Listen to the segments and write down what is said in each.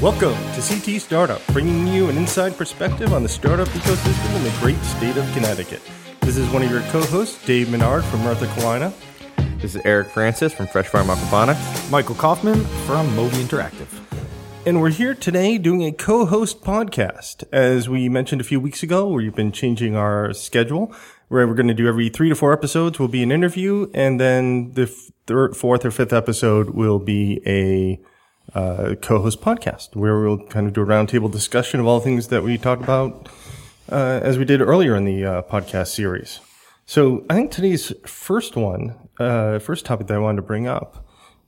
Welcome to CT Startup, bringing you an inside perspective on the startup ecosystem in the great state of Connecticut. This is one of your co-hosts, Dave Menard from Murtha Cullina. This is Eric Francis from Fresh Farm Aquaponics. Michael Kaufman from Movi Interactive. And we're here today doing a co-host podcast. As we mentioned a few weeks ago, we've been changing our schedule where we're going to do every three to four episodes will be an interview. And then the third, fourth or fifth episode will be a uh, co-host podcast where we'll kind of do a roundtable discussion of all the things that we talked about uh, as we did earlier in the uh, podcast series. So I think today's first one, uh, first topic that I wanted to bring up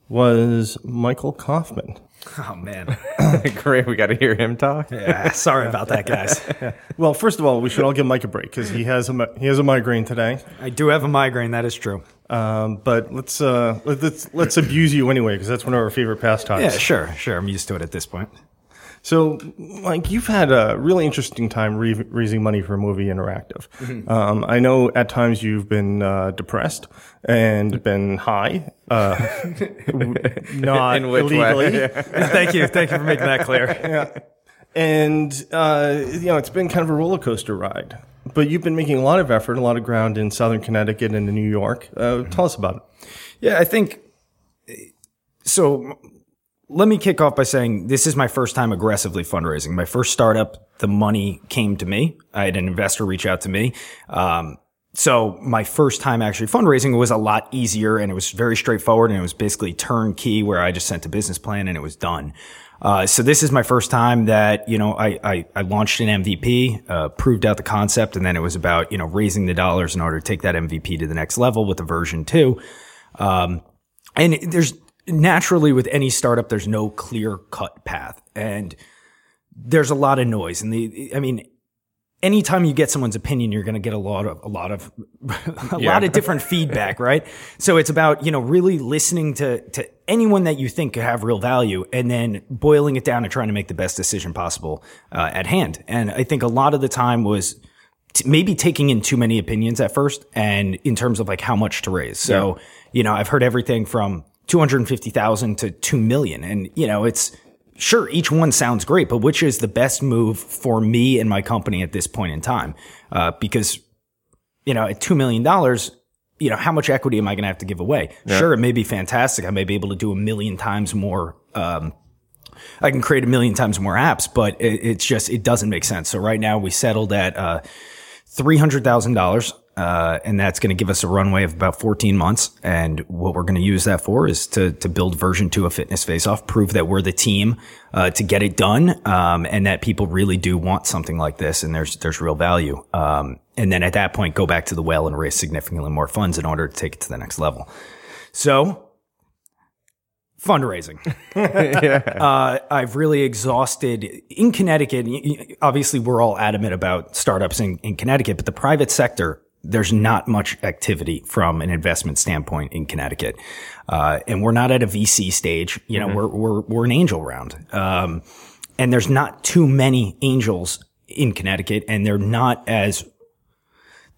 was Michael Kaufman. Oh man, Great, we got to hear him talk. yeah. Sorry about that, guys. Well, first of all, we should all give Mike a break because he has a he has a migraine today. I do have a migraine. That is true. Um, but let's uh, let's let's abuse you anyway because that's one of our favorite pastimes. Yeah, sure, sure. I'm used to it at this point. So, Mike, you've had a really interesting time re- raising money for Movi Interactive. Um, I know at times you've been uh, depressed and been high, uh, not In which way? illegally. thank you, thank you for making that clear. And, uh, you know, it's been kind of a roller coaster ride. But you've been making a lot of effort, a lot of ground in Southern Connecticut and in New York. Uh, tell us about it. Yeah, I think so. Let me kick off by saying this is my first time aggressively fundraising. My first startup, the money came to me. I had an investor reach out to me. Um, so my first time actually fundraising was a lot easier and it was very straightforward and it was basically turnkey where I just sent a business plan and it was done. Uh, so this is my first time that, you know, I, I, I launched an MVP, uh, proved out the concept, and then it was about, you know, raising the dollars in order to take that MVP to the next level with the version two. Um, and there's naturally with any startup, there's no clear cut path and there's a lot of noise. And the, I mean, anytime you get someone's opinion, you're going to get a lot of, a lot of, a lot of different feedback, right? So it's about, you know, really listening to, to anyone that you think could have real value and then boiling it down and trying to make the best decision possible, uh, at hand. And I think a lot of the time was, t- maybe taking in too many opinions at first and in terms of like how much to raise. So, you know, I've heard everything from 250,000 to 2 million and you know, it's sure each one sounds great, but which is the best move for me and my company at this point in time? Uh, because you know, at $2 million, you know, how much equity am I going to have to give away? Sure, it may be fantastic. I may be able to do a million times more, um, I can create a million times more apps, but it, it's just, it doesn't make sense. So right now we settled at, uh, $300,000. Uh, and that's going to give us a runway of about 14 months. And what we're going to use that for is to, to build version two of Fitness Face Off, prove that we're the team, uh, to get it done. Um, and that people really do want something like this and there's, there's real value. Um, and then at that point, go back to the well and raise significantly more funds in order to take it to the next level. So fundraising. uh, I've really exhausted in Connecticut. Obviously, we're all adamant about startups in, in Connecticut, but the private sector, there's not much activity from an investment standpoint in Connecticut. Uh, and we're not at a VC stage. You know, we're, we're, we're an angel round. Um, and there's not too many angels in Connecticut and they're not as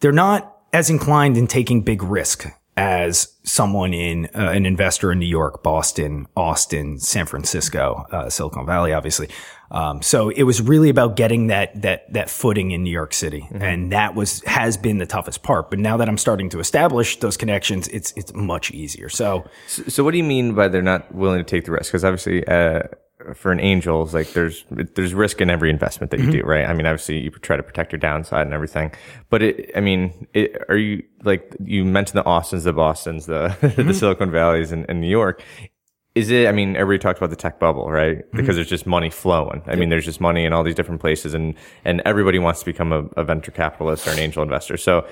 they're not as inclined in taking big risk as someone in uh, an investor in New York, Boston, Austin, San Francisco, uh, Silicon Valley, obviously. Um, so it was really about getting that that that footing in New York City, and that was has been the toughest part. But now that I'm starting to establish those connections, it's it's much easier. So So, what do you mean by they're not willing to take the risk? Because obviously, uh, for an angel, it's like there's there's risk in every investment that you do, right? I mean, obviously, you try to protect your downside and everything. But it, I mean, it, are you like you mentioned the Austins, the Boston's, the the Silicon Valleys, and, and New York? Is it? I mean, everybody talks about the tech bubble, right? Because there's just money flowing. I mean, there's just money in all these different places, and and everybody wants to become a, a venture capitalist or an angel investor. So,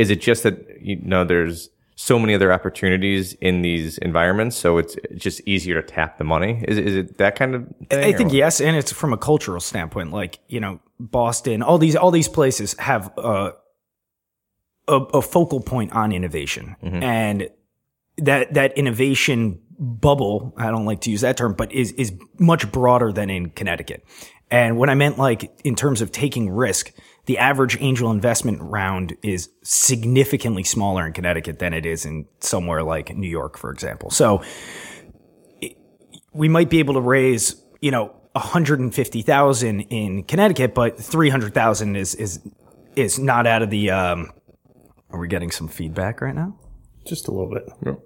is it just that you know there's so many other opportunities in these environments, so it's just easier to tap the money? Is is it that kind of thing? I think yes, and it's from a cultural standpoint. Like you know, Boston, all these all these places have uh, a a focal point on innovation, and that that innovation bubble. I don't like to use that term, but is is much broader than in Connecticut. And what I meant like in terms of taking risk, the average angel investment round is significantly smaller in Connecticut than it is in somewhere like New York, for example. So it, we might be able to raise, you know, 150,000 in Connecticut, but 300,000 is, is, is not out of the, um, are we getting some feedback right now? Just a little bit.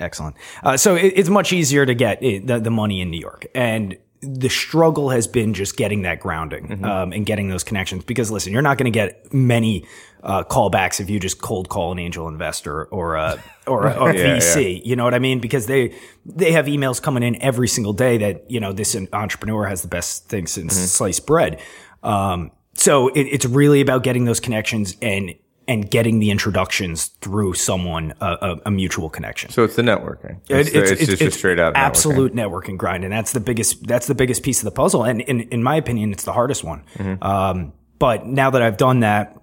Excellent. Uh, so it, it's much easier to get it, the, the money in New York. And the struggle has been just getting that grounding um, and getting those connections. Because listen, you're not going to get many uh, callbacks if you just cold call an angel investor or a or a, or a Yeah, VC. You know what I mean? Because they they have emails coming in every single day that you know this entrepreneur has the best thing since sliced bread. Um, so it, it's really about getting those connections and and getting the introductions through someone a, a, a mutual connection. So it's the networking. It- It's, the- it's, just a straight out networking. absolute networking grind, and that's the biggest that's the biggest piece of the puzzle. And in in my opinion, it's the hardest one. Mm-hmm. Um, but now that I've done that,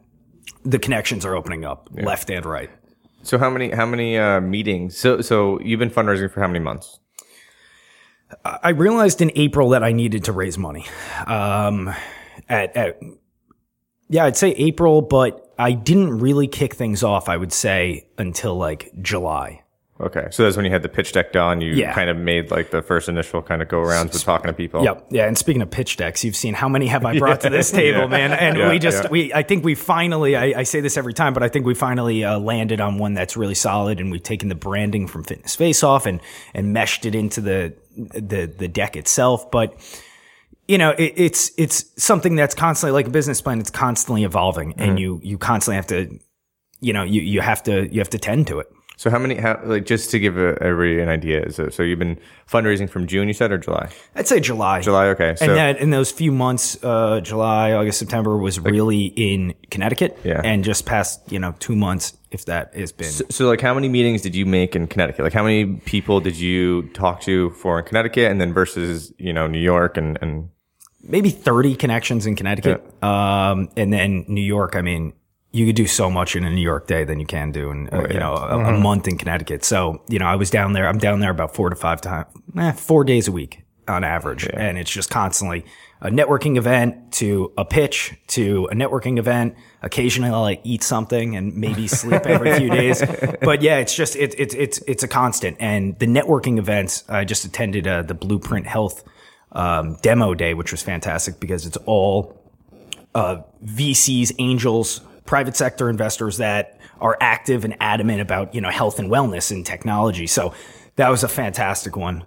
the connections are opening up left and right. So how many how many uh, meetings? So so you've been fundraising for how many months? I realized in April that I needed to raise money. Um, at, at yeah, I'd say April, but I didn't really kick things off. I would say until like July. Okay, so that's when you had the pitch deck done. You Yeah. kind of made like the first initial kind of go arounds with talking to people. Yep. Yeah. And speaking of pitch decks, you've seen how many have I brought to this table, Yeah. man? And Yeah, we just, yeah. we, I think we finally, I, I say this every time, but I think we finally uh, landed on one that's really solid and we've taken the branding from Fitness Face Off and, and meshed it into the, the, the deck itself. But, you know, it, it's, it's something that's constantly like a business plan. It's constantly evolving Mm-hmm. and you, you constantly have to, you know, you, you have to, you have to tend to it. So how many? How, like just to give everybody an idea, is so you've been fundraising from June, you said, or July? I'd say July. July. Okay. So and that in those few months, uh, July, August, September was really in Connecticut. Yeah. And just past, you know, two months, if that has been. So, like, how many meetings did you make in Connecticut? Like, how many people did you talk to for in Connecticut, and then versus you know New York and and maybe 30 connections in Connecticut. Um, and then New York, I mean, you could do so much in a New York day than you can do in, uh, you know, a, a month in Connecticut. So, you know, I was down there, I'm down there about four to five times, eh, four days a week on average. And it's just constantly a networking event to a pitch to a networking event. Occasionally I'll like eat something and maybe sleep every few days. But yeah, it's just, it, it, it's, it's a constant. And the networking events, I just attended, uh, the Blueprint Health, um, demo day, which was fantastic because it's all uh, VCs, angels, private sector investors that are active and adamant about you know health and wellness and technology. So that was a fantastic one.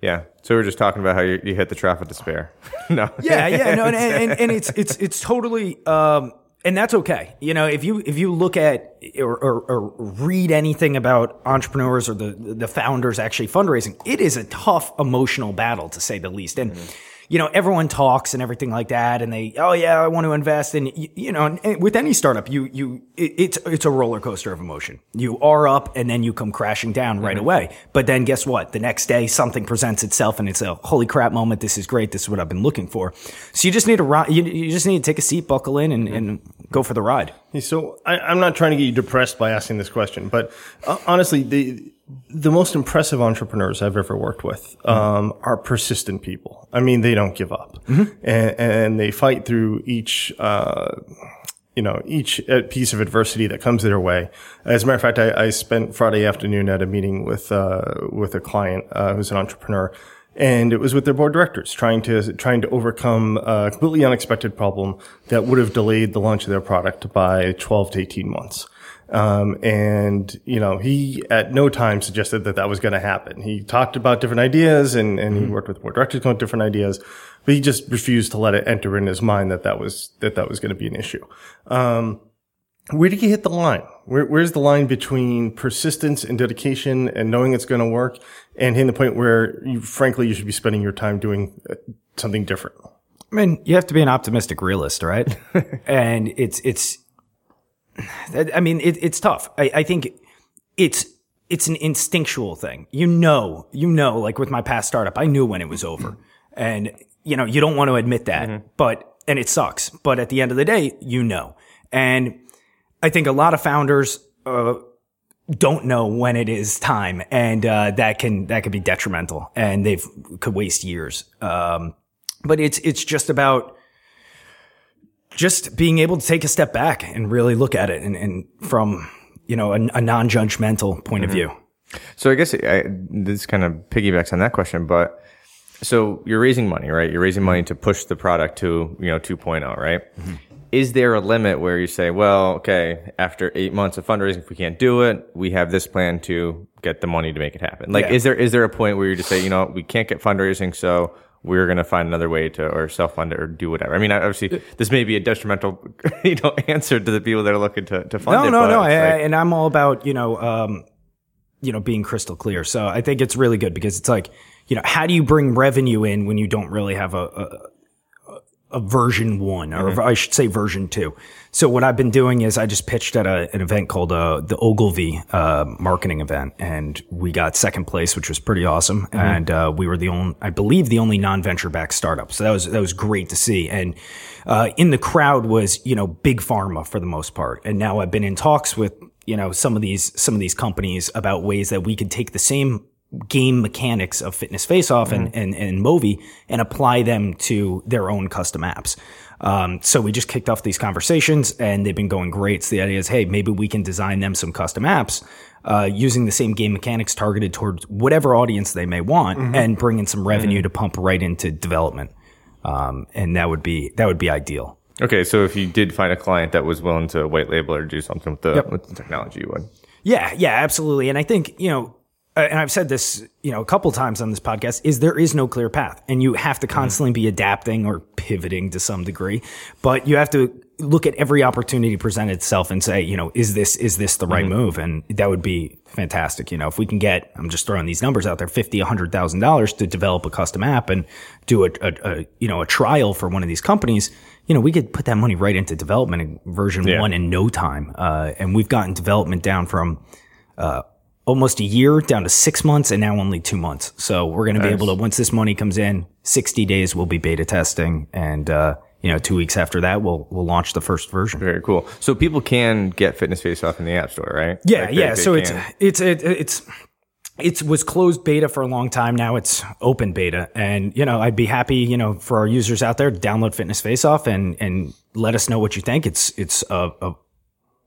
yeah. So we're just talking about how you, you hit the trough of despair. no. Yeah, yeah, no, and, and, and it's it's it's totally. Um, and that's okay. You know, if you if you look at or, or, or read anything about entrepreneurs or the the founders actually fundraising, it is a tough emotional battle to say the least. And mm-hmm. You know, everyone talks and everything like that, and they, oh yeah, I want to invest, and you, you know, and with any startup, you you it, it's it's a roller coaster of emotion. You are up, and then you come crashing down right away. But then guess what? The next day, something presents itself, and it's a holy crap moment. This is great. This is what I've been looking for. So you just need to ri- you, you just need to take a seat, buckle in, and, and go for the ride. So I, I'm not trying to get you depressed by asking this question, but uh, honestly, the the most impressive entrepreneurs I've ever worked with um, are persistent people. I mean, they don't give up, and, and they fight through each. Uh, you know, each uh, piece of adversity that comes their way. As a matter of fact, I, I spent Friday afternoon at a meeting with uh, with a client uh, who's an entrepreneur, and it was with their board directors trying to trying to overcome a completely unexpected problem that would have delayed the launch of their product by 12 to 18 months. Um, and you know, he at no time suggested that that was going to happen. He talked about different ideas and, and he worked with board directors on different ideas, but he just refused to let it enter in his mind that that was, that that was going to be an issue. Um, where do you hit the line? Where, where's the line between persistence and dedication and knowing it's going to work and hitting the point where you, frankly, you should be spending your time doing uh, something different? I mean, you have to be an optimistic realist, right? and it's it's. I mean, it, it's tough. I, I think it's it's an instinctual thing. You know, you know. Like with my past startup, I knew when it was over, and you know, you don't want to admit that, but and it sucks. But at the end of the day, you know. And I think a lot of founders. Uh, don't know when it is time, and uh, that can that can be detrimental, and they've could waste years. Um, but it's it's just about just being able to take a step back and really look at it and, and from you know a, a non-judgmental point of view. So I guess I, this kind of piggybacks on that question, but so you're raising money, right? You're raising money to push the product to, you know, 2.0, right? Is there a limit where you say, well, okay, after eight months of fundraising, if we can't do it, we have this plan to get the money to make it happen? Like, Yeah. is there, is there a point where you just say, you know, we can't get fundraising, so we're going to find another way to, or self-fund it or do whatever? I mean, obviously, this may be a detrimental, you know, answer to the people that are looking to, to fund No, it. no, no. it's like- and I'm all about, you know, um, you know, being crystal clear. So I think it's really good because it's like, you know, how do you bring revenue in when you don't really have a, a version one, or I should say version two. So what I've been doing is I just pitched at a, an event called uh, the Ogilvy uh, marketing event, and we got second place, which was pretty awesome. And uh, we were the only, I believe, the only non-venture backed startup. So that was that was great to see. And uh, in the crowd was you know big pharma for the most part. And now I've been in talks with you know some of these some of these companies about ways that we could take the same game mechanics of Fitness Face Off and, and, and Movi and apply them to their own custom apps. Um, so we just kicked off these conversations and they've been going great. So the idea is, hey, maybe we can design them some custom apps uh, using the same game mechanics targeted towards whatever audience they may want and bring in some revenue to pump right into development. Um, and that would be that would be ideal. Okay, so if you did find a client that was willing to white label or do something with the, with the technology, you would. Yeah, yeah, absolutely. And I think, you know, and I've said this, you know, a couple times on this podcast is there is no clear path and you have to constantly be adapting or pivoting to some degree, but you have to look at every opportunity present itself and say, you know, is this, is this the right move? And that would be fantastic. You know, if we can get, I'm just throwing these numbers out there, fifty, a hundred thousand dollars to develop a custom app and do a, a, a, you know, a trial for one of these companies, you know, we could put that money right into development in version Yeah. one in no time. Uh, and we've gotten development down from, uh, almost a year down to six months and now only two months. So we're going to be able to, once this money comes in, 60 days we'll be beta testing. And, uh, you know, two weeks after that, we'll, we'll launch the first version. Very cool. So people can get Fitness Face Off in the App Store, right? Yeah. Like, they- yeah. they so it's, can- it's, it, it's, it was closed beta for a long time. Now it's open beta. And, you know, I'd be happy, you know, for our users out there to download Fitness Face Off and, and let us know what you think. It's, it's a, a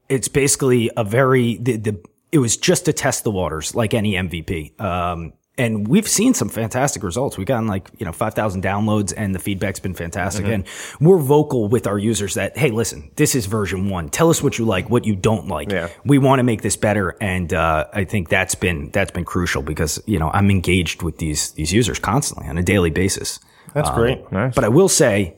it's basically a very, the, the, it was just to test the waters like any MVP. Um, and we've seen some fantastic results. We've gotten like, you know, 5,000 downloads and the feedback's been fantastic. And we're vocal with our users that, Hey, listen, this is version one. Tell us what you like, what you don't like. Yeah. We want to make this better. And, uh, I think that's been, that's been crucial because, you know, I'm engaged with these, these users constantly on a daily basis. That's great. nice. But I will say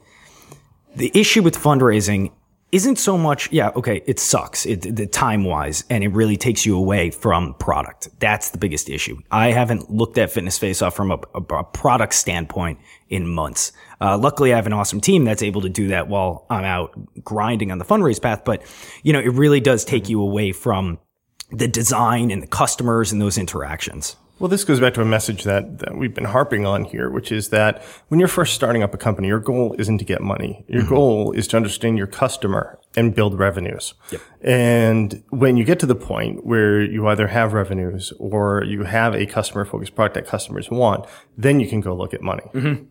the issue with fundraising isn't so much, yeah, okay, it sucks, it, the time wise, and it really takes you away from product. That's the biggest issue. I haven't looked at Fitness Face Off from a, a, a product standpoint in months. Uh, luckily, I have an awesome team that's able to do that while I'm out grinding on the fundraise path. But, you know, it really does take you away from the design and the customers and those interactions. Well, this goes back to a message that, that we've been harping on here, which is that when you're first starting up a company, your goal isn't to get money. Your mm-hmm. goal is to understand your customer and build revenues. And when you get to the point where you either have revenues or you have a customer focused product that customers want, then you can go look at money. Mm-hmm.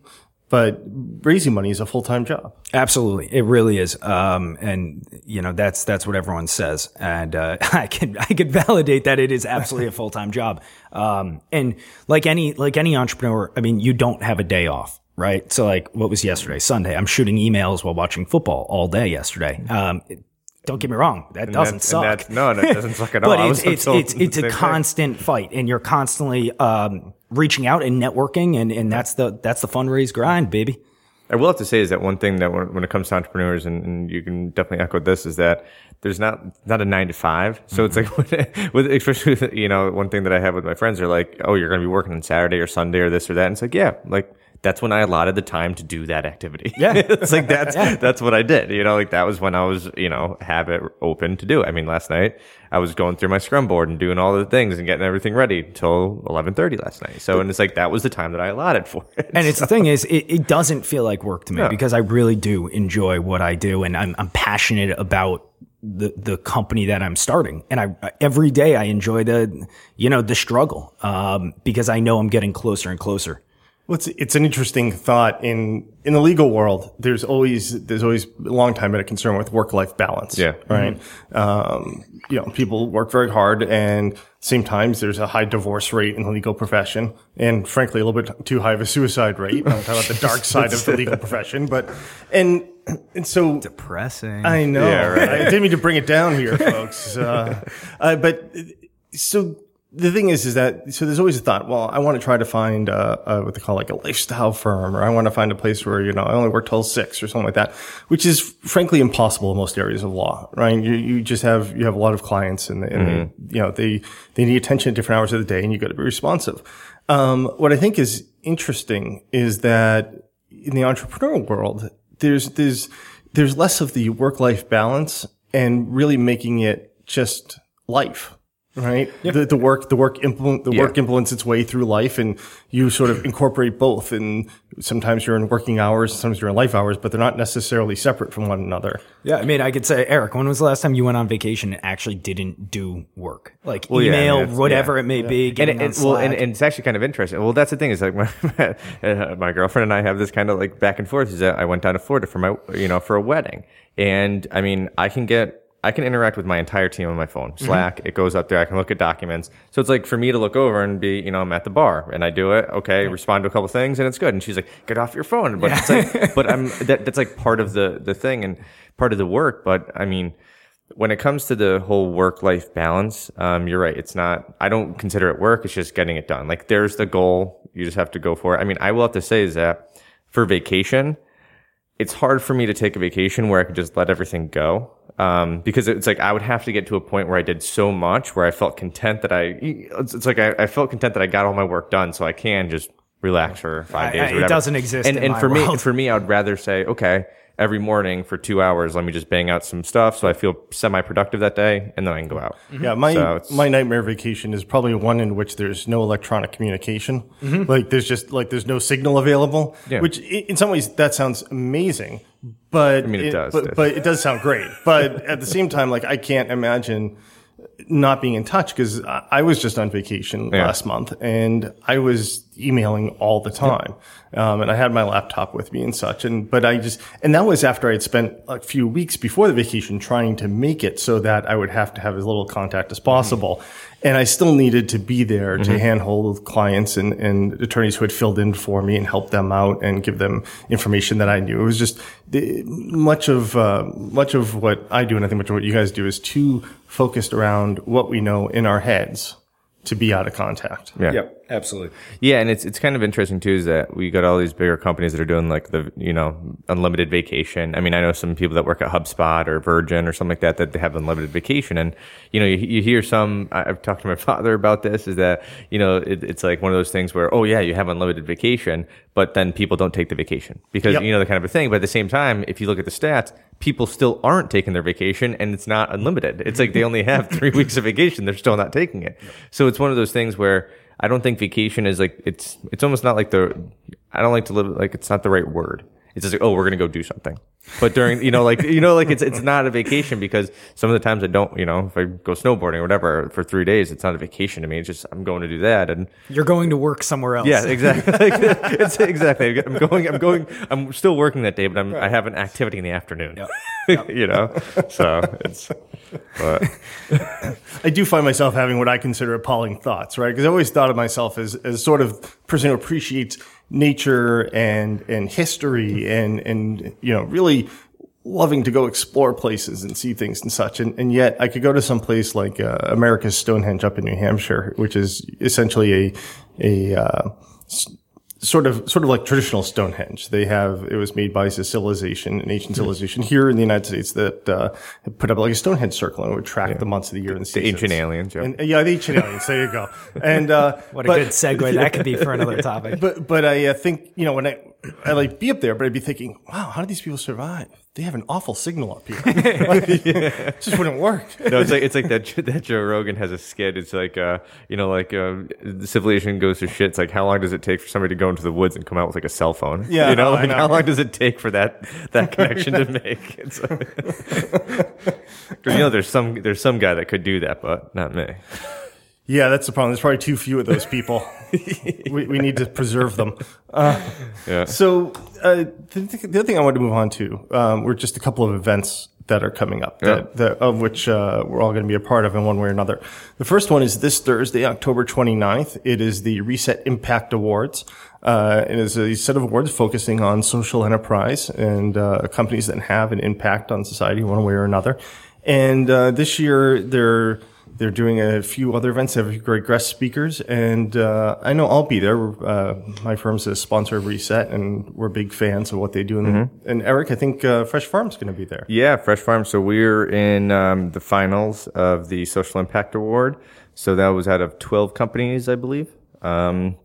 But raising money is a full time job. Absolutely, it really is, um, and you know that's that's what everyone says, and uh, I can I can validate that it is absolutely a full time job. Um, and like any like any entrepreneur, I mean, you don't have a day off, right? So like, what was yesterday? Sunday. I'm shooting emails while watching football all day yesterday. Um, it- don't get me wrong, that doesn't And suck. that- no, that doesn't suck at all. but it's it's it's, it's a same thing. constant fight, and you're constantly um, reaching out and networking, and and that's the that's the fundraise grind, baby. I will have to say is that one thing that when, when it comes to entrepreneurs, and, and you can definitely echo this, is that there's not not a nine to five. So it's like with, with especially with, you know one thing that I have with my friends are like, oh, you're going to be working on Saturday or Sunday or this or that. And it's like, yeah, like that's when I allotted the time to do that activity. Yeah. it's like that's that's what I did. You know, like that was when I was you know have it open to do. it. I mean, last night I was going through my Scrum board and doing all the things and getting everything ready till eleven thirty last night. So and it's like that was the time that I allotted for it. And it's the thing is, it, it doesn't feel like work to me No. because I really do enjoy what I do, and I'm I'm passionate about the the company that I'm starting, and I every day I enjoy the you know the struggle um, because I know I'm getting closer and closer. Well, it's, it's an interesting thought in in the legal world. There's always there's always a long time been a concern with work life balance. Yeah. right. Um, you know, people work very hard, and same times there's a high divorce rate in the legal profession, and frankly, a little bit too high of a suicide rate. I'm talking about the dark side of the legal profession, but and and so Depressing. I know. Yeah, right. I didn't mean to bring it down here, folks. Uh, uh, but so the thing is, is that so there's always a thought. Well, I want to try to find uh, uh, what they call like a lifestyle firm, or I want to find a place where you know I only work till six or something like that, which is frankly impossible in most areas of law. Right? You you just have you have a lot of clients, and, and they, you know they they need attention at different hours of the day, and you got to be responsive. Um, what I think is interesting is that in the entrepreneurial world, there's there's there's less of the work life balance and really making it just life. Right. The, the work, the work implement, the work implements its way through life and you sort of incorporate both. And sometimes you're in working hours, sometimes you're in life hours, but they're not necessarily separate from one another. Yeah, I mean, I could say, Eric, when was the last time you went on vacation and actually didn't do work? Like Well, email, it's- whatever yeah. it may be. and, well, and, and it's actually kind of interesting. Well, that's the thing is like my, uh, my girlfriend and I have this kind of like back and forth. Is that I went down to Florida for my, you know, for a wedding, and I mean, I can get. I can interact with my entire team on my phone. Mm-hmm. Slack, it goes up there. I can look at documents. So it's like for me to look over and be, you know, I'm at the bar and I do it. Okay, respond to a couple things and it's good. And she's like, get off your phone. But it's like, but I'm that, that's like part of the the thing and part of the work. But I mean, when it comes to the whole work life balance, um, you're right. It's not, I don't consider it work. It's just getting it done. Like there's the goal. You just have to go for it. I mean, I will have to say is that for vacation, it's hard for me to take a vacation where I could just let everything go. Um, because it's like I would have to get to a point where I did so much where I felt content that I, it's, it's like I, I felt content that I got all my work done. So I can just relax for five I- days. I- or it doesn't exist And, and for me, world. for me, I would rather say, okay, every morning for two hours, let me just bang out some stuff so I feel semi productive that day and then I can go out. Mm-hmm. Yeah, my So my nightmare vacation is probably one in which there's no electronic communication. Mm-hmm. Like there's just like there's no signal available. Yeah. Which in some ways that sounds amazing, but I mean, it does. But, but it does sound great. But at the same time, like I can't imagine not being in touch because I I was just on vacation Yeah. last month and I was emailing all the time. Um, and I had my laptop with me and such. And, but I just, and that was after I'd spent a few weeks before the vacation trying to make it so that I would have to have as little contact as possible. And I still needed to be there to handhold clients and, and attorneys who had filled in for me and help them out and give them information that I knew. It was just the, much of, uh, much of what I do and I think much of what you guys do is too focused around what we know in our heads to be out of contact. Yeah. Yep, absolutely. Yeah, and it's it's kind of interesting too is that we got all these bigger companies that are doing like the you know unlimited vacation. I mean, I know some people that work at HubSpot or Virgin or something like that that they have unlimited vacation, and you know you, you hear some. I- I've talked to my father about this. Is that you know it, it's like one of those things where oh yeah you have unlimited vacation, but then people don't take the vacation because Yep. you know the kind of a thing. But at the same time, if you look at the stats, people still aren't taking their vacation, and it's not unlimited. It's like they only have three weeks of vacation; they're still not taking it. So it's one of those things where I don't think vacation is like it's it's almost not like the I don't like to live like it's not the right word. It's just like oh we're gonna go do something, but during you know like you know like it's it's not a vacation because some of the times I don't you know if I go snowboarding or whatever for three days it's not a vacation to me. It's just I'm going to do that and You're going to work somewhere else. yeah exactly Like, it's exactly I'm going I'm going I'm still working that day but I'm I have an activity in the afternoon. you know so it's but I do find myself having what I consider appalling thoughts, right? Because I always thought of myself as, as sort of person who appreciates nature and, and history and, and, you know, really loving to go explore places and see things and such. And, and yet I could go to some place like, uh, America's Stonehenge up in New Hampshire, which is essentially a, a, uh, sort of sort of like traditional Stonehenge. They have it was made by a civilization, an ancient civilization here in the United States that uh, put up like a Stonehenge circle and would track the months of the year and the, the ancient aliens. Yeah. And, yeah, the ancient aliens. There you go. And uh, What a but- good segue that could be for another topic. But but I uh, think you know when I I like be up there, but I'd be thinking, wow, how do these people survive? They have an awful signal up here. Like, it just wouldn't work. no, it's like it's like that that Joe Rogan has a skit. It's like uh, you know, like uh, civilization goes to shit. It's like how long does it take for somebody to go into the woods and come out with like a cell phone? Yeah, you know, no, like know. how long does it take for that that connection to make? It's like, you know, there's some there's some guy that could do that, but not me. Yeah, that's the problem. There's probably too few of those people. we, we need to preserve them. Uh, Yeah. So uh, the, the other thing I wanted to move on to um, were just a couple of events that are coming up, that, that, of which uh, we're all going to be a part of in one way or another. The first one is this Thursday, October 29th. It is the Reset Impact Awards. Uh, it is a set of awards focusing on social enterprise and uh, companies that have an impact on society one way or another. And uh, this year, they're they're doing a few other events. They have great guest speakers, and uh, I know I'll be there. Uh, my firm's a sponsor of Reset, and we're big fans of what they do. And, and Eric, I think uh, Fresh Farm's going to be there. Yeah, Fresh Farm. So we're in um, the finals of the Social Impact Award. So that was out of 12 companies, I believe. Um,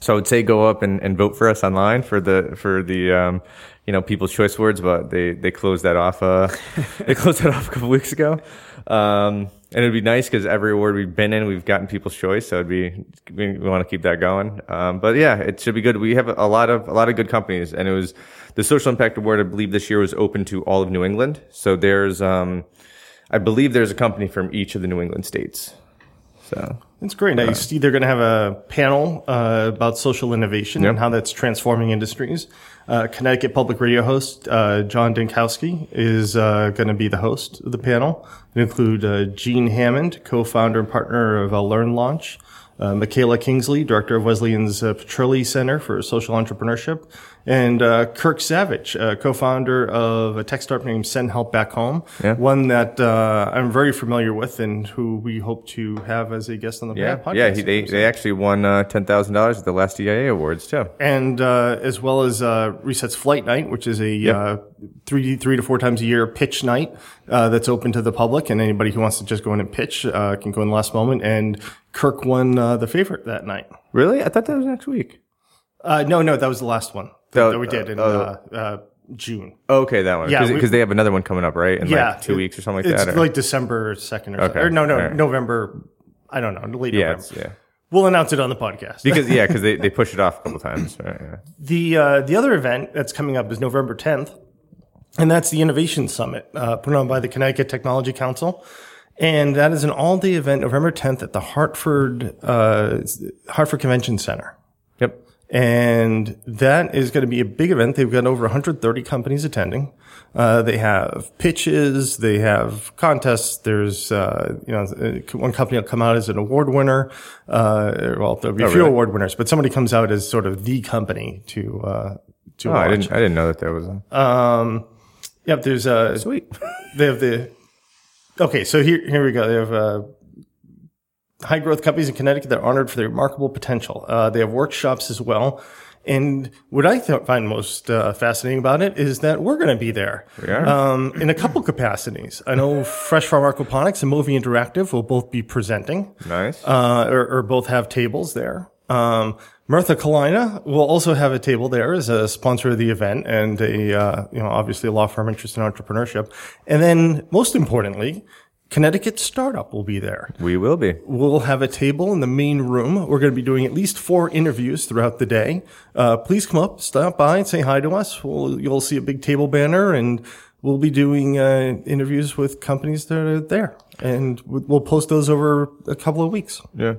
so I would say go up and, and vote for us online for the for the um, you know People's Choice Awards, but they they closed that off. Uh, they closed that off a couple weeks ago. Um, and it'd be nice because every award we've been in, we've gotten People's Choice. So it'd be we, we want to keep that going. Um, but yeah, it should be good. We have a lot of a lot of good companies, and it was the Social Impact Award. I believe this year was open to all of New England. So there's um, I believe there's a company from each of the New England states. So It's great. Now you see they're going to have a panel uh, about social innovation and how that's transforming industries. Uh, Connecticut Public Radio host uh, John Dankosky is uh, going to be the host of the panel. It include uh, Jean Hammond, co-founder and partner of uh, Learn Launch, uh, Makaela Kingsley, director of Wesleyan's Patricelli Center for Social Entrepreneurship, and uh, Kirk Savage, uh, co-founder of a tech startup named Send Help Back Home, Yeah. one that uh, I'm very familiar with and who we hope to have as a guest on the yeah, podcast. yeah, he, they they actually won uh, ten thousand dollars at the last EIA awards too. and uh, as well as uh, Reset's Flight Night, which is a uh, three three to four times a year pitch night uh, that's open to the public, and anybody who wants to just go in and pitch uh, can go in the last moment. And Kirk won uh, the favorite that night. Really? I thought that was next week. Uh, no, no, that was the last one that, that we did in uh, uh, uh, June. Okay, that one. Yeah, because they have another one coming up, right? In yeah, like two weeks or something like it's that. or- like December second or, Okay, or no, no, right. November. I don't know, late yeah, November. it's, yeah. We'll announce it on the podcast. Because yeah, because they, they push it off a couple times. Right, yeah. The uh, the other event that's coming up is November 10th, and that's the Innovation Summit uh, put on by the Connecticut Technology Council, and that is an all day event November 10th at the Hartford uh, Hartford Convention Center. And that is going to be a big event. They've got over 130 companies attending. Uh, they have pitches. They have contests. There's, uh, you know, uh, one company will come out as an award winner. Uh, well, there'll be a few really? award winners, but somebody comes out as sort of the company to, uh, to Oh, I didn't I didn't know that there was. A, Um, yep. There's, uh, sweet. they have the, okay. So here, here we go. They have, uh, high growth companies in Connecticut that are honored for their remarkable potential. Uh, they have workshops as well. And what I th- find most uh, fascinating about it is that we're going to be there We are. um, in a couple capacities. I know Fresh Farm Aquaponics and Movi Interactive will both be presenting, nice. uh, or, or both have tables there. Um, Murtha Cullina will also have a table there as a sponsor of the event and a, uh, you know, obviously a law firm interested in entrepreneurship. And then most importantly, Connecticut Startup will be there. we will be. We'll have a table in the main room. We're going to be doing at least four interviews throughout the day. Uh, please come up, stop by and say hi to us. We'll, you'll see a big table banner and we'll be doing, uh, interviews with companies that are there and we- we'll post those over a couple of weeks. Yeah.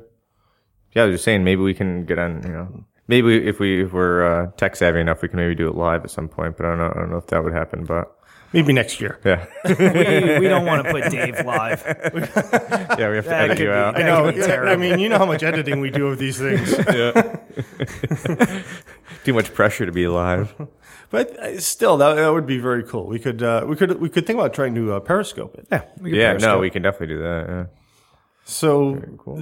Yeah, I was just saying maybe we can get on. You know, maybe if we if we're uh, tech savvy enough, we can maybe do it live at some point. But I don't know. I don't know if that would happen. But Maybe next year. yeah, we, we don't want to put Dave live. yeah, we have to That edit could you be- out. I know. That could be terrible. I mean, you know how much editing we do of these things. Too much pressure to be live. But uh, still, that, that would be very cool. We could, uh, we could, we could think about trying to uh, periscope it. Yeah, we could Yeah, Periscope. no, we can definitely do that. Yeah. So,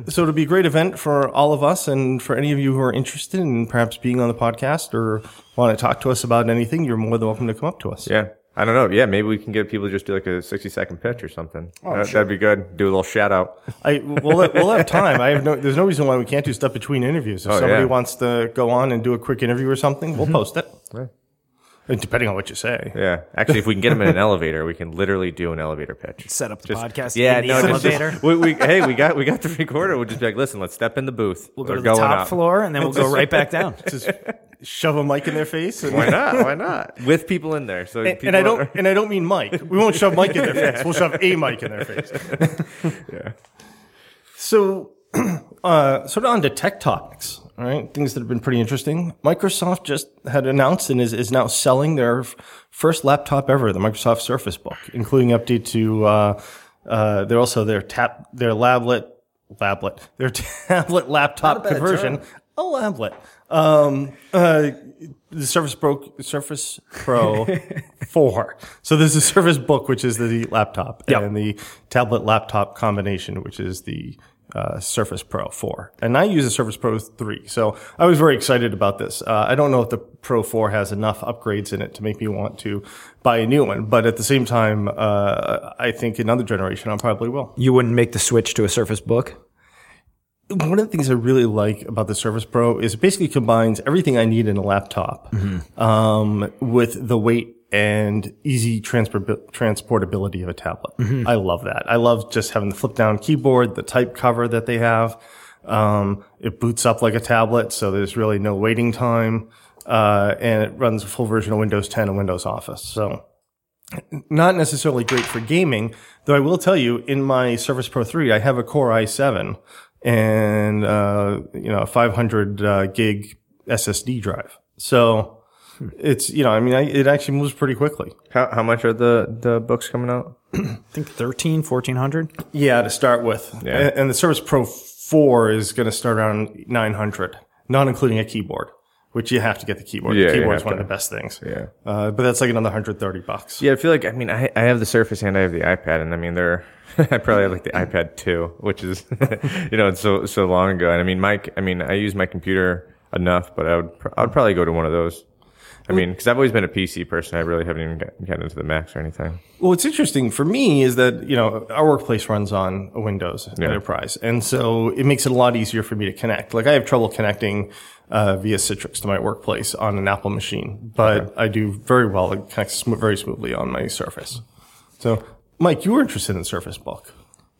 so it'll be a great event for all of us, and for any of you who are interested in perhaps being on the podcast or want to talk to us about anything, you're more than welcome to come up to us. Yeah. I don't know. Yeah, maybe we can get people to just do like a 60 second pitch or something. Oh, that, That'd be good. Do a little shout out. I we'll, we'll have time. I have no. There's no reason why we can't do stuff between interviews. If Oh, somebody yeah. wants to go on and do a quick interview or something, we'll mm-hmm. post it. Yeah. And Depending on what you say. Yeah. Actually, if we can get them in an elevator, we can literally do an elevator pitch. set up the Just- podcast Yeah, in the no, just- elevator. just- we, we, hey, we got we got the recorder. We'll just be like, listen, let's step in the booth. we'll go We're to the top up. floor and then we'll go right back down. Just shove a mic in their face. And, Why not? Why not? With people in there. So and, people and I don't. are- And I don't mean Mike. We won't shove Mike in their face. We'll shove a mic in their face. yeah. So uh, sort of on to tech topics. All right, things that have been pretty interesting. Microsoft just had announced and is, is now selling their f- first laptop ever, the Microsoft Surface Book, including update to. Uh, uh, they're also their tap their lablet lablet their tablet laptop conversion a lablet. Um, uh, the Surface Pro Surface Pro four. So there's a Surface Book, which is the laptop, Yep. and the tablet laptop combination, which is the uh, Surface Pro 4. And I use a Surface Pro 3. So I was very excited about this. Uh, I don't know if the Pro 4 has enough upgrades in it to make me want to buy a new one, but at the same time, uh, I think another generation I probably will. You wouldn't make the switch to a Surface Book? One of the things I really like about the Surface Pro is it basically combines everything I need in a laptop um, with the weight and easy transport- transportability of a tablet. I love that. I love just having the flip down keyboard, the type cover that they have. Um, it boots up like a tablet, so there's really no waiting time. Uh, and it runs a full version of Windows 10 and Windows Office. So not necessarily great for gaming, though I will tell you in my Surface Pro 3, I have a Core i7 and, uh, you know, a 500 uh, gig SSD drive. So it's, you know, I mean, I, it actually moves pretty quickly. How how much are the the books coming out? I think 13, 1400. Yeah, to start with. Yeah. And, and the Surface Pro 4 is going to start around 900, not including a keyboard, which you have to get the keyboard. Yeah, the keyboard's have one of the best things. Yeah. Uh, but that's like another 130 bucks. Yeah, I feel like I mean I I have the Surface and I have the iPad, and I mean they're I probably have like the iPad two, which is you know it's so so long ago. And I mean Mike, I mean I use my computer enough, but I would pr- I would probably go to one of those. I mean, because I've always been a PC person. I really haven't even got- gotten into the Macs or anything. Well, what's interesting for me is that, you know, our workplace runs on a Windows enterprise. And so it makes it a lot easier for me to connect. Like I have trouble connecting, uh, via Citrix to my workplace on an Apple machine, but I do very well. It connects very smoothly on my Surface. So, Mike, you were interested in Surface Book.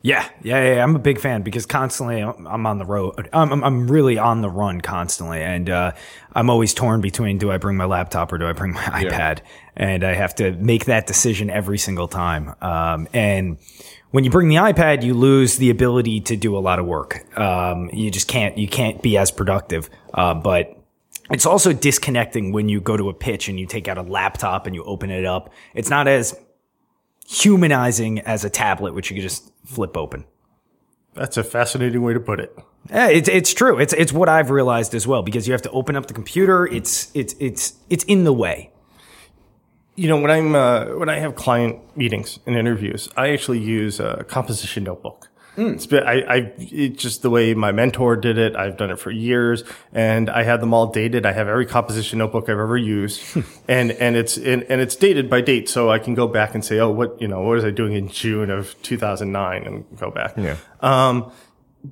Yeah, yeah, yeah. I'm a big fan because constantly I'm I'm on the road. I'm, I'm, I'm really on the run constantly. And, uh, I'm always torn between do I bring my laptop or do I bring my iPad? And I have to make that decision every single time. Um, and when you bring the iPad, you lose the ability to do a lot of work. Um, you just can't, you can't be as productive. Uh, but it's also disconnecting when you go to a pitch and you take out a laptop and you open it up. It's not as humanizing as a tablet, which you can just flip open. That's a fascinating way to put it. Yeah, it's it's true. It's it's what I've realized as well because you have to open up the computer. It's it's it's it's in the way. You know, when I'm uh, when I have client meetings and interviews, I actually use a composition notebook. It's been, I, I, it's just the way my mentor did it. I've done it for years, and I have them all dated. I have every composition notebook I've ever used, and and it's and, and it's dated by date, so I can go back and say, oh, what you know, what was I doing in June of 2009, and go back. Yeah. Um,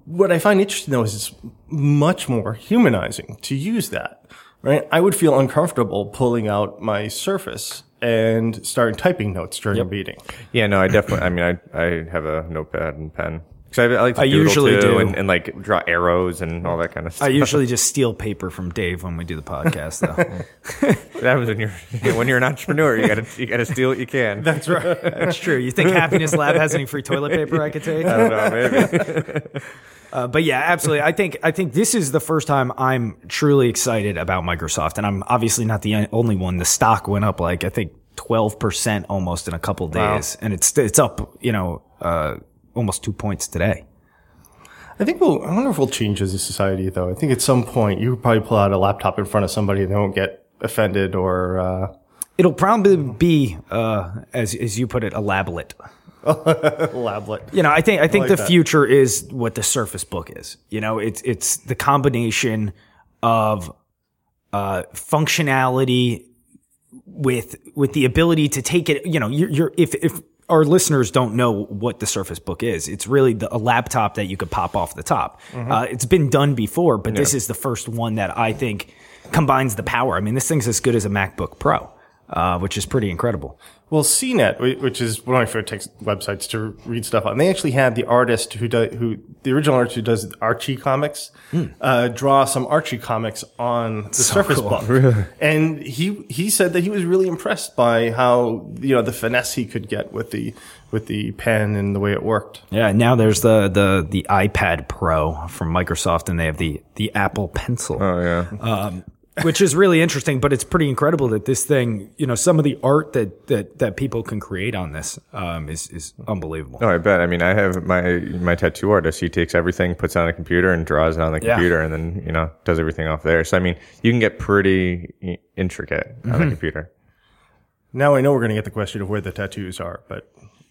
what I find interesting though is it's much more humanizing to use that, right? I would feel uncomfortable pulling out my Surface and starting typing notes during a meeting. Yeah, no, I definitely. I mean, I I have a notepad and pen because I, I like to I usually do. and, and like draw arrows and all that kind of stuff. I usually just steal paper from Dave when we do the podcast, though. that happens when you're when you're an entrepreneur. You gotta you gotta steal what you can. That's right. That's true. You think Happiness Lab has any free toilet paper I could take? I don't know, maybe. Uh, but yeah, absolutely. I think I think this is the first time I'm truly excited about Microsoft, and I'm obviously not the only one. The stock went up like I think 12 percent almost in a couple days, and it's it's up you know uh, almost two points today. I think we'll, I wonder if we'll change as a society though. I think at some point you could probably pull out a laptop in front of somebody and they won't get offended or, uh, It'll probably be uh, as as you put it, a lablet. lablet. You know, I think I think like the that. future is what the Surface Book is. You know, it's it's the combination of uh, functionality with with the ability to take it. You know, you're, you're if if our listeners don't know what the Surface Book is, it's really the, a laptop that you could pop off the top. Uh, it's been done before, but this is the first one that I think combines the power. I mean, this thing's as good as a MacBook Pro, uh, which is pretty incredible. Well, CNET, whi- which is one of my favorite text websites to read stuff on, they actually had the artist who does, who, the original artist who does Archie comics, uh, draw some Archie comics on the Surface cool. Book. And he, he said that he was really impressed by how, you know, the finesse he could get with the, with the pen and the way it worked. Yeah, now there's the the the iPad Pro from Microsoft, and they have the the Apple Pencil. Oh yeah. um, which is really interesting. But it's pretty incredible that this thing, you know, some of the art that that that people can create on this um, is is unbelievable. Oh, I bet. I mean, I have my my tattoo artist. He takes everything, puts it on a computer, and draws it on the Yeah. computer, and then you know does everything off there. So I mean, you can get pretty intricate on a computer. Now I know we're going to get the question of where the tattoos are, but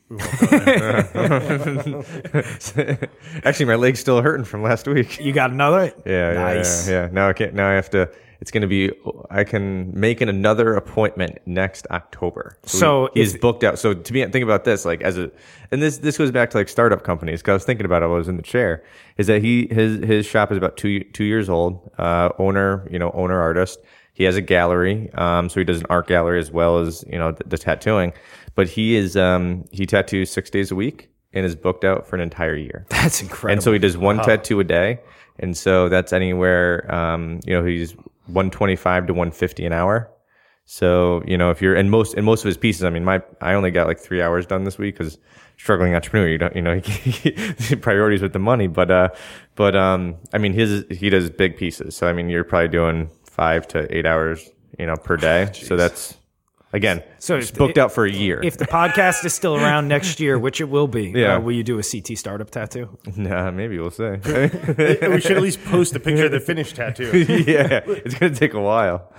we won't go there. Actually, my leg's still hurting from last week. You got another? Yeah, yeah, nice. yeah, yeah. Now I can't. Now I have to. It's going to be. I can make an another appointment next October. So he- he's booked out. So to be think about this, like as a, and this this goes back to like startup companies. Because I was thinking about it while I was in the chair. Is that he his his shop is about two two years old. Uh, owner, you know, owner artist. He has a gallery. Um, so he does an art gallery as well as you know the, the tattooing. But he is um he tattoos six days a week and is booked out for an entire year. That's incredible. And so he does one tattoo a day. And so that's anywhere, um, you know, he's 125 to 150 an hour. So, you know, if you're, and most, and most of his pieces, I mean, my, I only got like three hours done this week because struggling entrepreneur, you don't, you know, priorities with the money. But, uh, but, um, I mean, his, he does big pieces. So, I mean, you're probably doing five to eight hours, you know, per day. so that's, again, So it's if- booked out for a year. if the podcast is still around next year, which it will be, Yeah. uh, will you do a CT startup tattoo? nah, maybe we'll see. we should at least post a picture of the finished tattoo. yeah. It's going to take a while.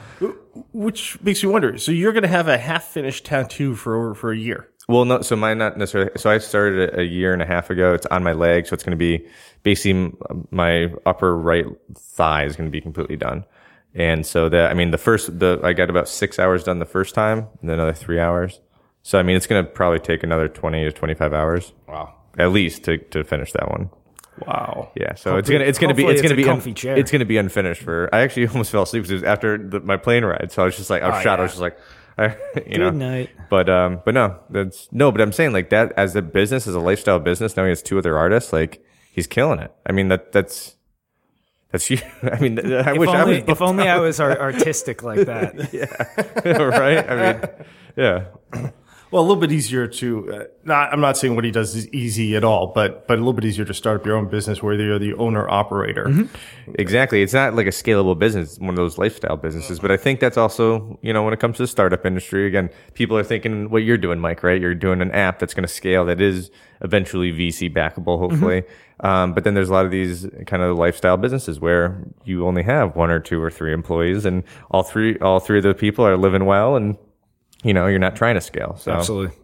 Which makes me wonder. So you're going to have a half finished tattoo for over for a year. Well, no, so mine not necessarily. So I started it a year and a half ago. It's on my leg, so it's going to be basically my upper right thigh is going to be completely done. And so that I mean, the first the I got about six hours done the first time, and then another three hours. So I mean, it's going to probably take another twenty to twenty five hours Wow. at least to to finish that one. Wow. Yeah, so it's gonna it's gonna be hopefully it's gonna a be un- comfy chair. it's gonna be unfinished for. I actually almost fell asleep because it was after the, my plane ride, so I was just like I was Oh, shot. I yeah. was just like, I, you know. Good night. But um, but no, that's no. But I'm saying like that as a business, as a lifestyle business. Now he has two other artists. Like he's killing it. I mean that that's that's you. I mean I If wish I was only, if booked only I was artistic like that. Yeah. right. I mean, yeah. Well, a little bit easier to. Uh, not, I'm not saying what he does is easy at all, but but a little bit easier to start up your own business where you're the owner operator. Exactly. It's not like a scalable business, it's one of those lifestyle businesses. But I think that's also, you know, when it comes to the startup industry, again, people are thinking what you're doing, Mike, right? You're doing an app that's going to scale that is eventually VC backable, hopefully. Um, but then there's a lot of these kind of lifestyle businesses where you only have one or two or three employees and all three, all three of the people are living well and, you know, you're not trying to scale. So Absolutely.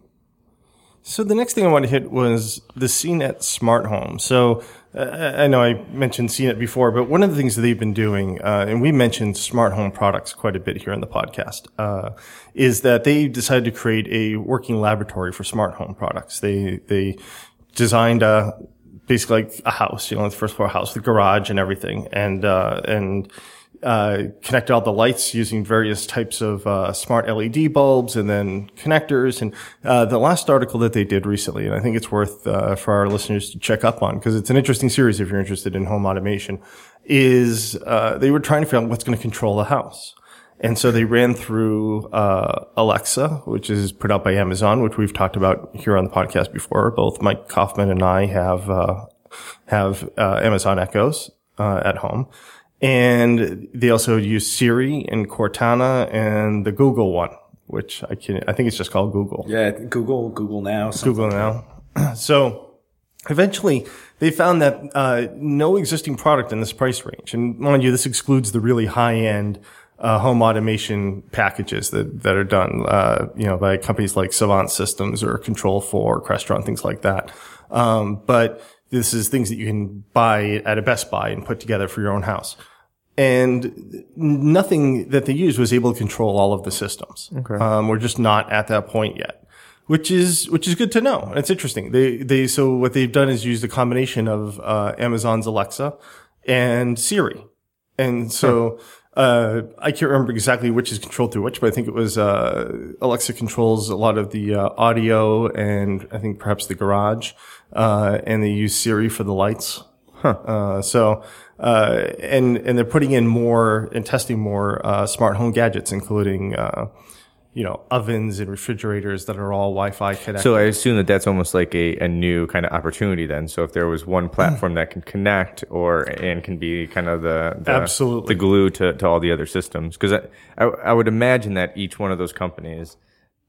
So the next thing I wanted to hit was the CNET smart home. So uh, I know I mentioned CNET before, but one of the things that they've been doing, uh, and we mentioned smart home products quite a bit here on the podcast, uh, is that they decided to create a working laboratory for smart home products. They they designed a basically like a house, you know, the first floor house, the garage and everything, and uh, and uh, connected all the lights using various types of uh, smart LED bulbs and then connectors. And uh, the last article that they did recently, and I think it's worth uh, for our listeners to check up on because it's an interesting series if you're interested in home automation, is uh, they were trying to figure out what's going to control the house. And so they ran through uh, Alexa, which is put out by Amazon, which we've talked about here on the podcast before. Both Mike Kaufman and I have uh, have uh, Amazon Echoes uh, at home, and they also use Siri and Cortana and the Google one, which I can I think it's just called Google. Yeah, Google, Google now. Google now. So eventually they found that uh, no existing product in this price range, and mind you, this excludes the really high end uh, home automation packages that, that are done, uh, you know, by companies like Savant Systems or Control 4, Crestron, things like that. Um, but this is things that you can buy at a Best Buy and put together for your own house. And nothing that they used was able to control all of the systems. Okay. Um, we're just not at that point yet which is which is good to know. It's interesting. They they so what they've done is used a combination of uh, Amazon's Alexa and Siri, And so, uh, I can't remember exactly which is controlled through which, but I think it was, uh, Alexa controls a lot of the, uh, audio and I think perhaps the garage, uh, and they use Siri for the lights. Uh, so, uh, and, and they're putting in more and testing more, uh, smart home gadgets, including, uh, you know, ovens and refrigerators that are all Wi-Fi connected. So I assume that that's almost like a, a new kind of opportunity then. So if there was one mm. platform that can connect or and can be kind of the, the Absolutely. the glue to, to all the other systems, because I, I I would imagine that each one of those companies.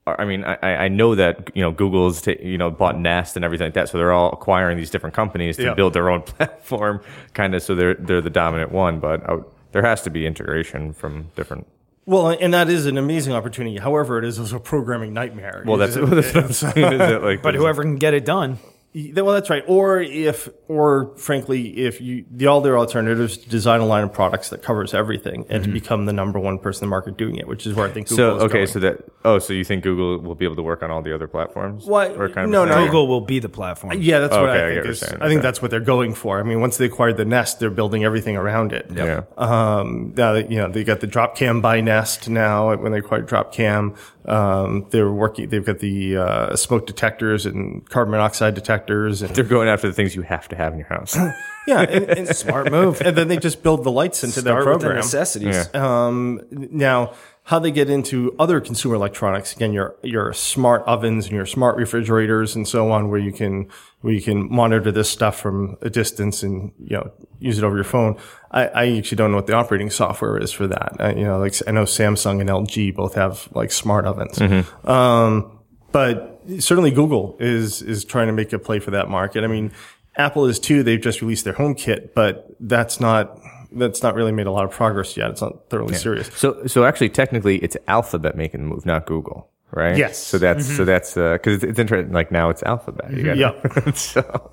Are, I mean, I, I know that you know Google's ta- you know bought Nest and everything like that, so they're all acquiring these different companies to Yeah. build their own platform, kind of. So they're they're the dominant one, but would, there has to be integration from different. Well, and that is an amazing opportunity. However, it is also a programming nightmare. Well, that's, It- that's what I'm saying. Is it like, But whoever can get it done. Well, that's right. Or if, or frankly, if you, the all their alternatives to design a line of products that covers everything and to become the number one person in the market doing it, which is where I think Google Mm-hmm. So is okay, going. so that oh, so you think Google will be able to work on all the other platforms? Why- Or kind no, a no. Google will be the platform. yeah, that's what Okay, I I think what you're is. I think Okay. that's what they're going for. I mean, once they acquired the Nest, they're building everything around it. Yeah. Um, now that, you know, they got the Dropcam by Nest now when they acquired Dropcam. Um, they're working, they've got the, uh, smoke detectors and carbon monoxide detectors and They're going after the things you have to have in your house. yeah, and, and Smart move. and then they just build the lights into their Start with the program. necessities. Yeah. Um, now, how they get into other consumer electronics again, your your smart ovens and your smart refrigerators and so on, where you can where you can monitor this stuff from a distance and you know use it over your phone. I, I actually don't know what the operating software is for that. I, you know, like I know Samsung and LG both have like smart ovens. Um, but certainly Google is is trying to make a play for that market. I mean, Apple is too. They've just released their HomeKit, but that's not that's not really made a lot of progress yet. It's not thoroughly serious. so so actually, technically, it's Alphabet making the move, not Google, right? Yes. So that's so mm-hmm. that's uh, because it's, it's interesting. Like now, it's Alphabet. You mm-hmm. got Yeah. so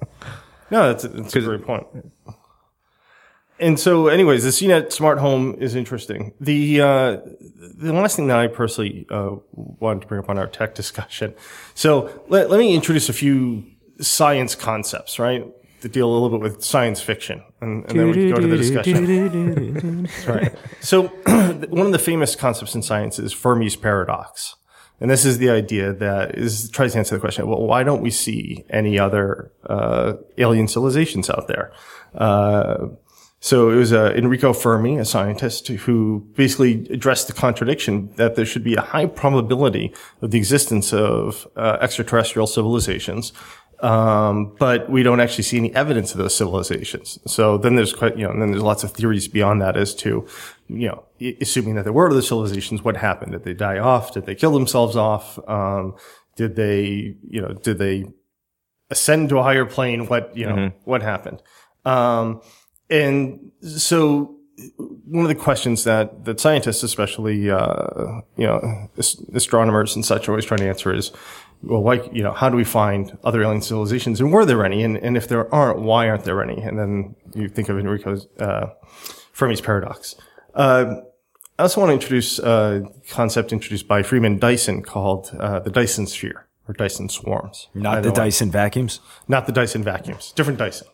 No, that's, that's a great point. And so, anyways, the CNET smart home is interesting. The uh, the last thing that I personally uh, wanted to bring up on our tech discussion. So let, let me introduce a few science concepts, right? To deal a little bit with science fiction, and, and then we can go to the discussion. right. So one of the famous concepts in science is Fermi's paradox. And this is the idea that is tries to answer the question, well, why don't we see any other uh, alien civilizations out there? Uh, so it was uh, Enrico Fermi, a scientist, who basically addressed the contradiction that there should be a high probability of the existence of uh, extraterrestrial civilizations, um, but we don't actually see any evidence of those civilizations. So then there's quite, you know, and then there's lots of theories beyond that as to, you know, assuming that there were other civilizations, what happened? Did they die off? Did they kill themselves off? Um, did they, you know, did they ascend to a higher plane? What, you know, what happened? Um, and so one of the questions that, that scientists, especially, uh, you know, astronomers and such are always trying to answer is, well, why, you know, how do we find other alien civilizations? And were there any? And, and if there aren't, why aren't there any? And then you think of Enrico's, uh, Fermi's paradox. Uh, I also want to introduce a concept introduced by Freeman Dyson called, uh, the Dyson sphere or Dyson swarms. Not the one Dyson vacuums. not the Dyson vacuums, different Dyson.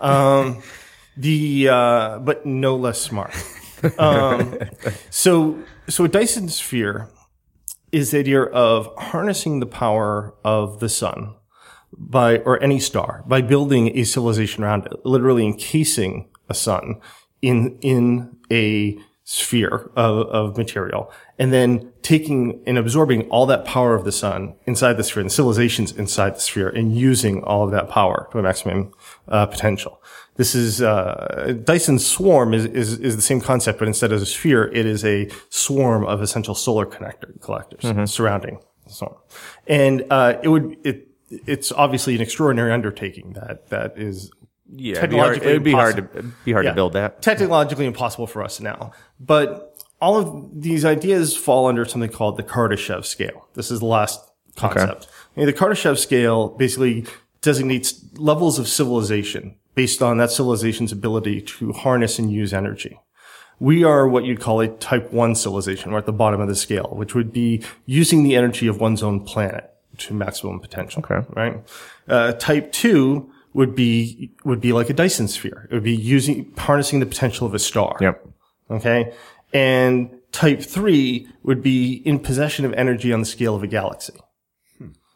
Um, the uh, but no less smart. Um, so so a Dyson sphere is the idea of harnessing the power of the sun by or any star by building a civilization around it, literally encasing a sun in in a sphere of, of material and then taking and absorbing all that power of the sun inside the sphere and the civilizations inside the sphere and using all of that power to a maximum uh, potential. This is uh, Dyson swarm is, is is the same concept, but instead of a sphere, it is a swarm of essential solar connector collectors surrounding the sun. And uh, it would it it's obviously an extraordinary undertaking that that is yeah, it'd be hard, Technologically it'd be hard to be hard Yeah. to build that. technologically impossible for us now. But all of these ideas fall under something called the Kardashev scale. This is the last concept. And the Kardashev scale basically designates levels of civilization based on that civilization's ability to harness and use energy. We are what you'd call a type one civilization. We're at the bottom of the scale, which would be using the energy of one's own planet to maximum potential. Okay. Right. Uh, type two would be, would be like a Dyson sphere. It would be using, harnessing the potential of a star. Yep. Okay. And type three would be in possession of energy on the scale of a galaxy.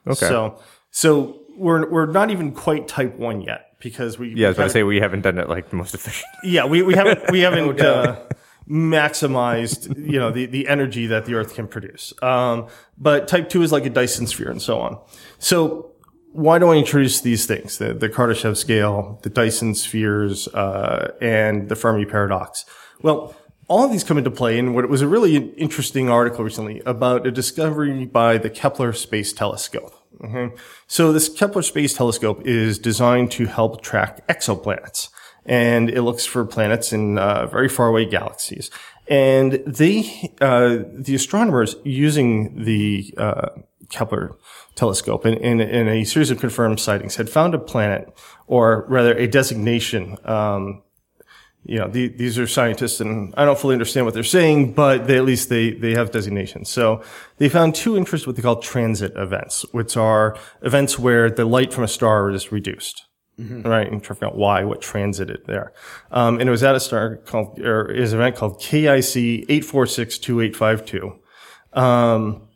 Okay. So, so we're, we're not even quite type one yet because we, yeah, I was about to say we haven't done it like the most efficient. yeah, we, we haven't, we haven't, uh, maximized, you know, the, the energy that the Earth can produce. Um, but type two is like a Dyson sphere and so on. So why do I introduce these things? The, the Kardashev scale, the Dyson spheres, uh, and the Fermi paradox. Well, all of these come into play in what was a really interesting article recently about a discovery by the Kepler Space Telescope. Okay. So this Kepler Space Telescope is designed to help track exoplanets and it looks for planets in uh, very far away galaxies. And they, uh, the astronomers using the uh, Kepler telescope in, in, in, a series of confirmed sightings had found a planet, or rather a designation. Um, you know, the, these are scientists, and I don't fully understand what they're saying, but they, at least they they have designations. So they found two interests, what they call transit events, which are events where the light from a star is reduced. Mm-hmm. Right, and trying to figure out why, what transited there. Um, and it was at a star called, or is an event called KIC 8462852. Um,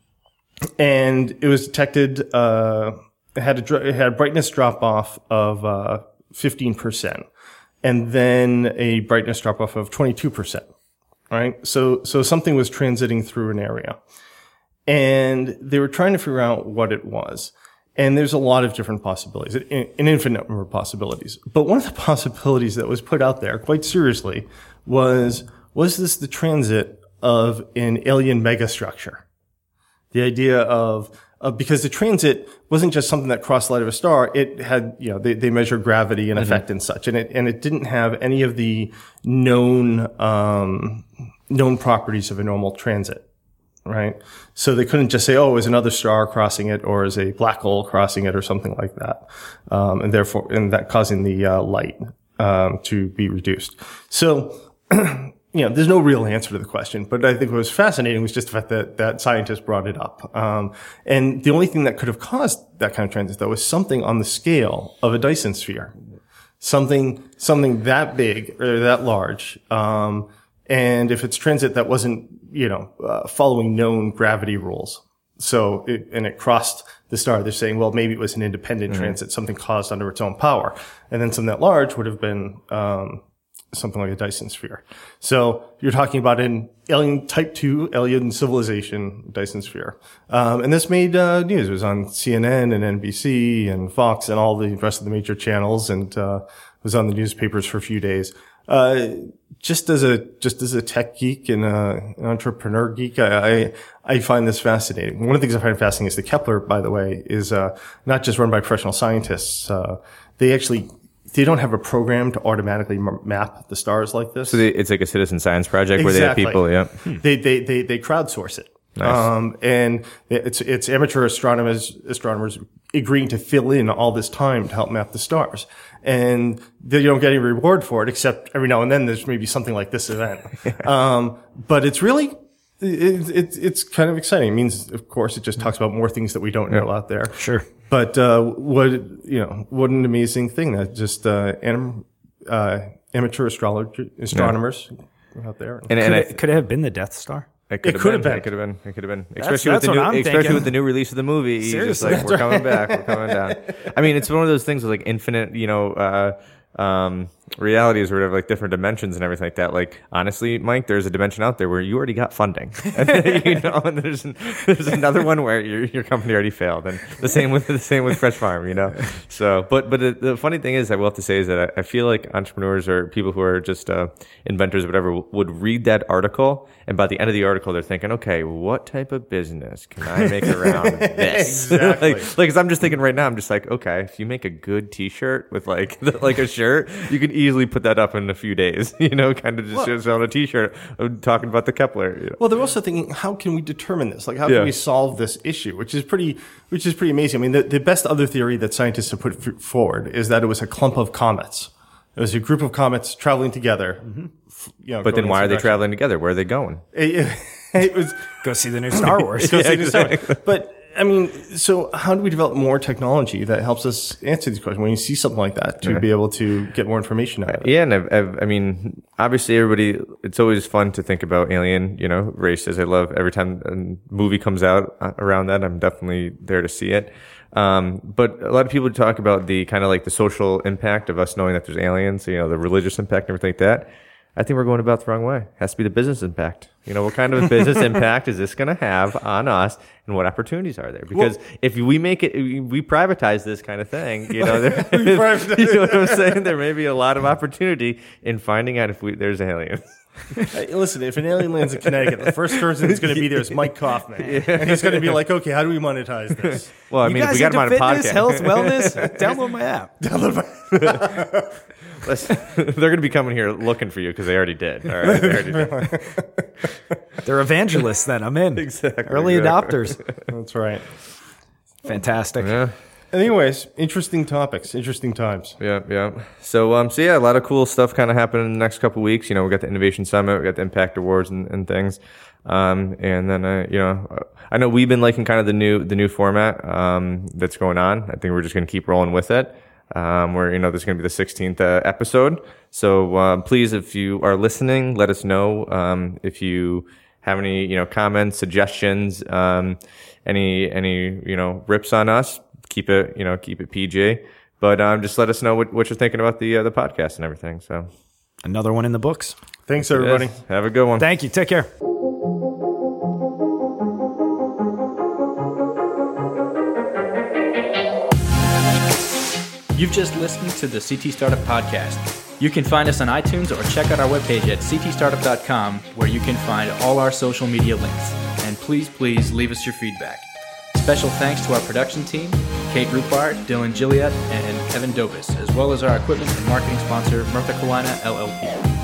and it was detected, uh, it had a, it had a brightness drop off of, uh, 15%. And then a brightness drop off of 22%. Right. So, so something was transiting through an area and they were trying to figure out what it was. And there's a lot of different possibilities, an infinite number of possibilities. But one of the possibilities that was put out there quite seriously was, was this the transit of an alien megastructure? The idea of, of, because the transit wasn't just something that crossed the light of a star, it had, you know, they, they measure gravity and effect mm-hmm. and such. And it, and it didn't have any of the known, um, known properties of a normal transit right? So they couldn't just say, oh, is another star crossing it or is a black hole crossing it or something like that. Um, and therefore, and that causing the uh, light um, to be reduced. So, you know, there's no real answer to the question, but I think what was fascinating was just the fact that that scientists brought it up. Um, and the only thing that could have caused that kind of transit, though, was something on the scale of a Dyson sphere. Something, something that big or that large. Um, and if it's transit that wasn't, you know, uh, following known gravity rules. So, it, and it crossed the star. They're saying, well, maybe it was an independent mm-hmm. transit, something caused under its own power. And then something that large would have been, um, something like a Dyson sphere. So you're talking about an alien type two alien civilization Dyson sphere. Um, and this made, uh, news. It was on CNN and NBC and Fox and all the rest of the major channels and, uh, was on the newspapers for a few days. Uh, just as a just as a tech geek and a, an entrepreneur geek, I, I, I find this fascinating. One of the things I find fascinating is the Kepler, by the way, is uh, not just run by professional scientists. Uh, they actually they don't have a program to automatically map the stars like this. So they, it's like a citizen science project exactly. where they have people. Yeah, they they they they crowdsource it. Nice. Um, and it's, it's amateur astronomers, astronomers agreeing to fill in all this time to help map the stars. And they don't get any reward for it, except every now and then there's maybe something like this event. um, but it's really, it, it, it's kind of exciting. It means, of course, it just talks about more things that we don't know out there. Sure. But, uh, what, you know, what an amazing thing that just, uh, anim, uh, amateur astrologer, astronomers yeah. out there. And, and, and it, could it have been the Death Star? It could, it could have been. It could have been. It could have been. Especially that's, with the new, especially with the new release of the movie. Seriously, just like we're coming back. We're coming down. I mean, it's one of those things with like infinite, you know, uh, um, realities or whatever, like different dimensions and everything like that. Like honestly, Mike, there's a dimension out there where you already got funding, and, you know, and there's there's another one where your your company already failed, and the same with the same with Fresh Farm, you know. So, but but the, the funny thing is, I will have to say is that I, I feel like entrepreneurs or people who are just uh, inventors, or whatever, would read that article, and by the end of the article, they're thinking, okay, what type of business can I make around this? exactly. like, like, cause I'm just thinking right now, I'm just like, okay, if you make a good T-shirt with like the, like a shirt, you can easily put that up in a few days. You know, kind of just well, on a T-shirt talking about the Kepler. You know? Well, they're also thinking, how can we determine this? Like, how yeah. can we solve this issue? Which is pretty, which is pretty amazing. I mean, the, the best other theory that scientists have put f- forward is that it was a clump of comets. It was a group of comets traveling together. Mm-hmm. You know, but then why are they traveling together? Where are they going? It, it, it was go see the new Star Wars. go see the Star Wars. But I mean, so how do we develop more technology that helps us answer these questions when you see something like that to be able to get more information out of it? Yeah, and I've, I've, I mean, obviously, everybody. It's always fun to think about alien, you know, races. I love every time a movie comes out uh, around that. I'm definitely there to see it. Um, but a lot of people talk about the kind of like the social impact of us knowing that there's aliens, you know, the religious impact and everything like that. I think we're going about the wrong way. It has to be the business impact. You know, what kind of a business impact is this going to have on us and what opportunities are there? Because if we make it, we privatize this kind of thing, you know, there, you know what I'm saying? There may be a lot of opportunity in finding out if we, there's aliens. Hey, listen, if an alien lands in Connecticut, the first person that's going to be there is Mike Kaufman, and he's going to be like, "Okay, how do we monetize this?" Well, I You mean, if we got him into on a fitness, podcast. health, wellness? Download my app. Let's- they're going to be coming here looking for you because they already did. All right, they already did. They're evangelists. Then I'm in. Exactly, Early exactly. adopters. That's right. Fantastic. Yeah. Anyways, interesting topics, interesting times. Yeah, yeah. So, um, so yeah, a lot of cool stuff kind of happening in the next couple weeks. You know, we got the Innovation Summit, we got the Impact Awards and, and things. Um, and then, uh, you know, uh, I know we've been liking kind of the new, the new format, um, that's going on. I think we're just going to keep rolling with it. Um, where, you know, this is going to be the 16th uh, episode. So, um, please, if you are listening, let us know, um, if you have any, you know, comments, suggestions, um, any, any, you know, rips on us, keep it, you know, keep it PG. But um, just let us know what, what you're thinking about the uh, the podcast and everything. So, Another one in the books. Thanks, everybody. have a good one. Thank you. Take care. You've just listened to the CT Startup Podcast. You can find us on iTunes or check out our webpage at ctstartup.com where you can find all our social media links. And please, please leave us your feedback. Special thanks to our production team, Kate Rupart, Dylan Gilliott, and Kevin Dobis, as well as our equipment and marketing sponsor, Murtha Cullina LLP.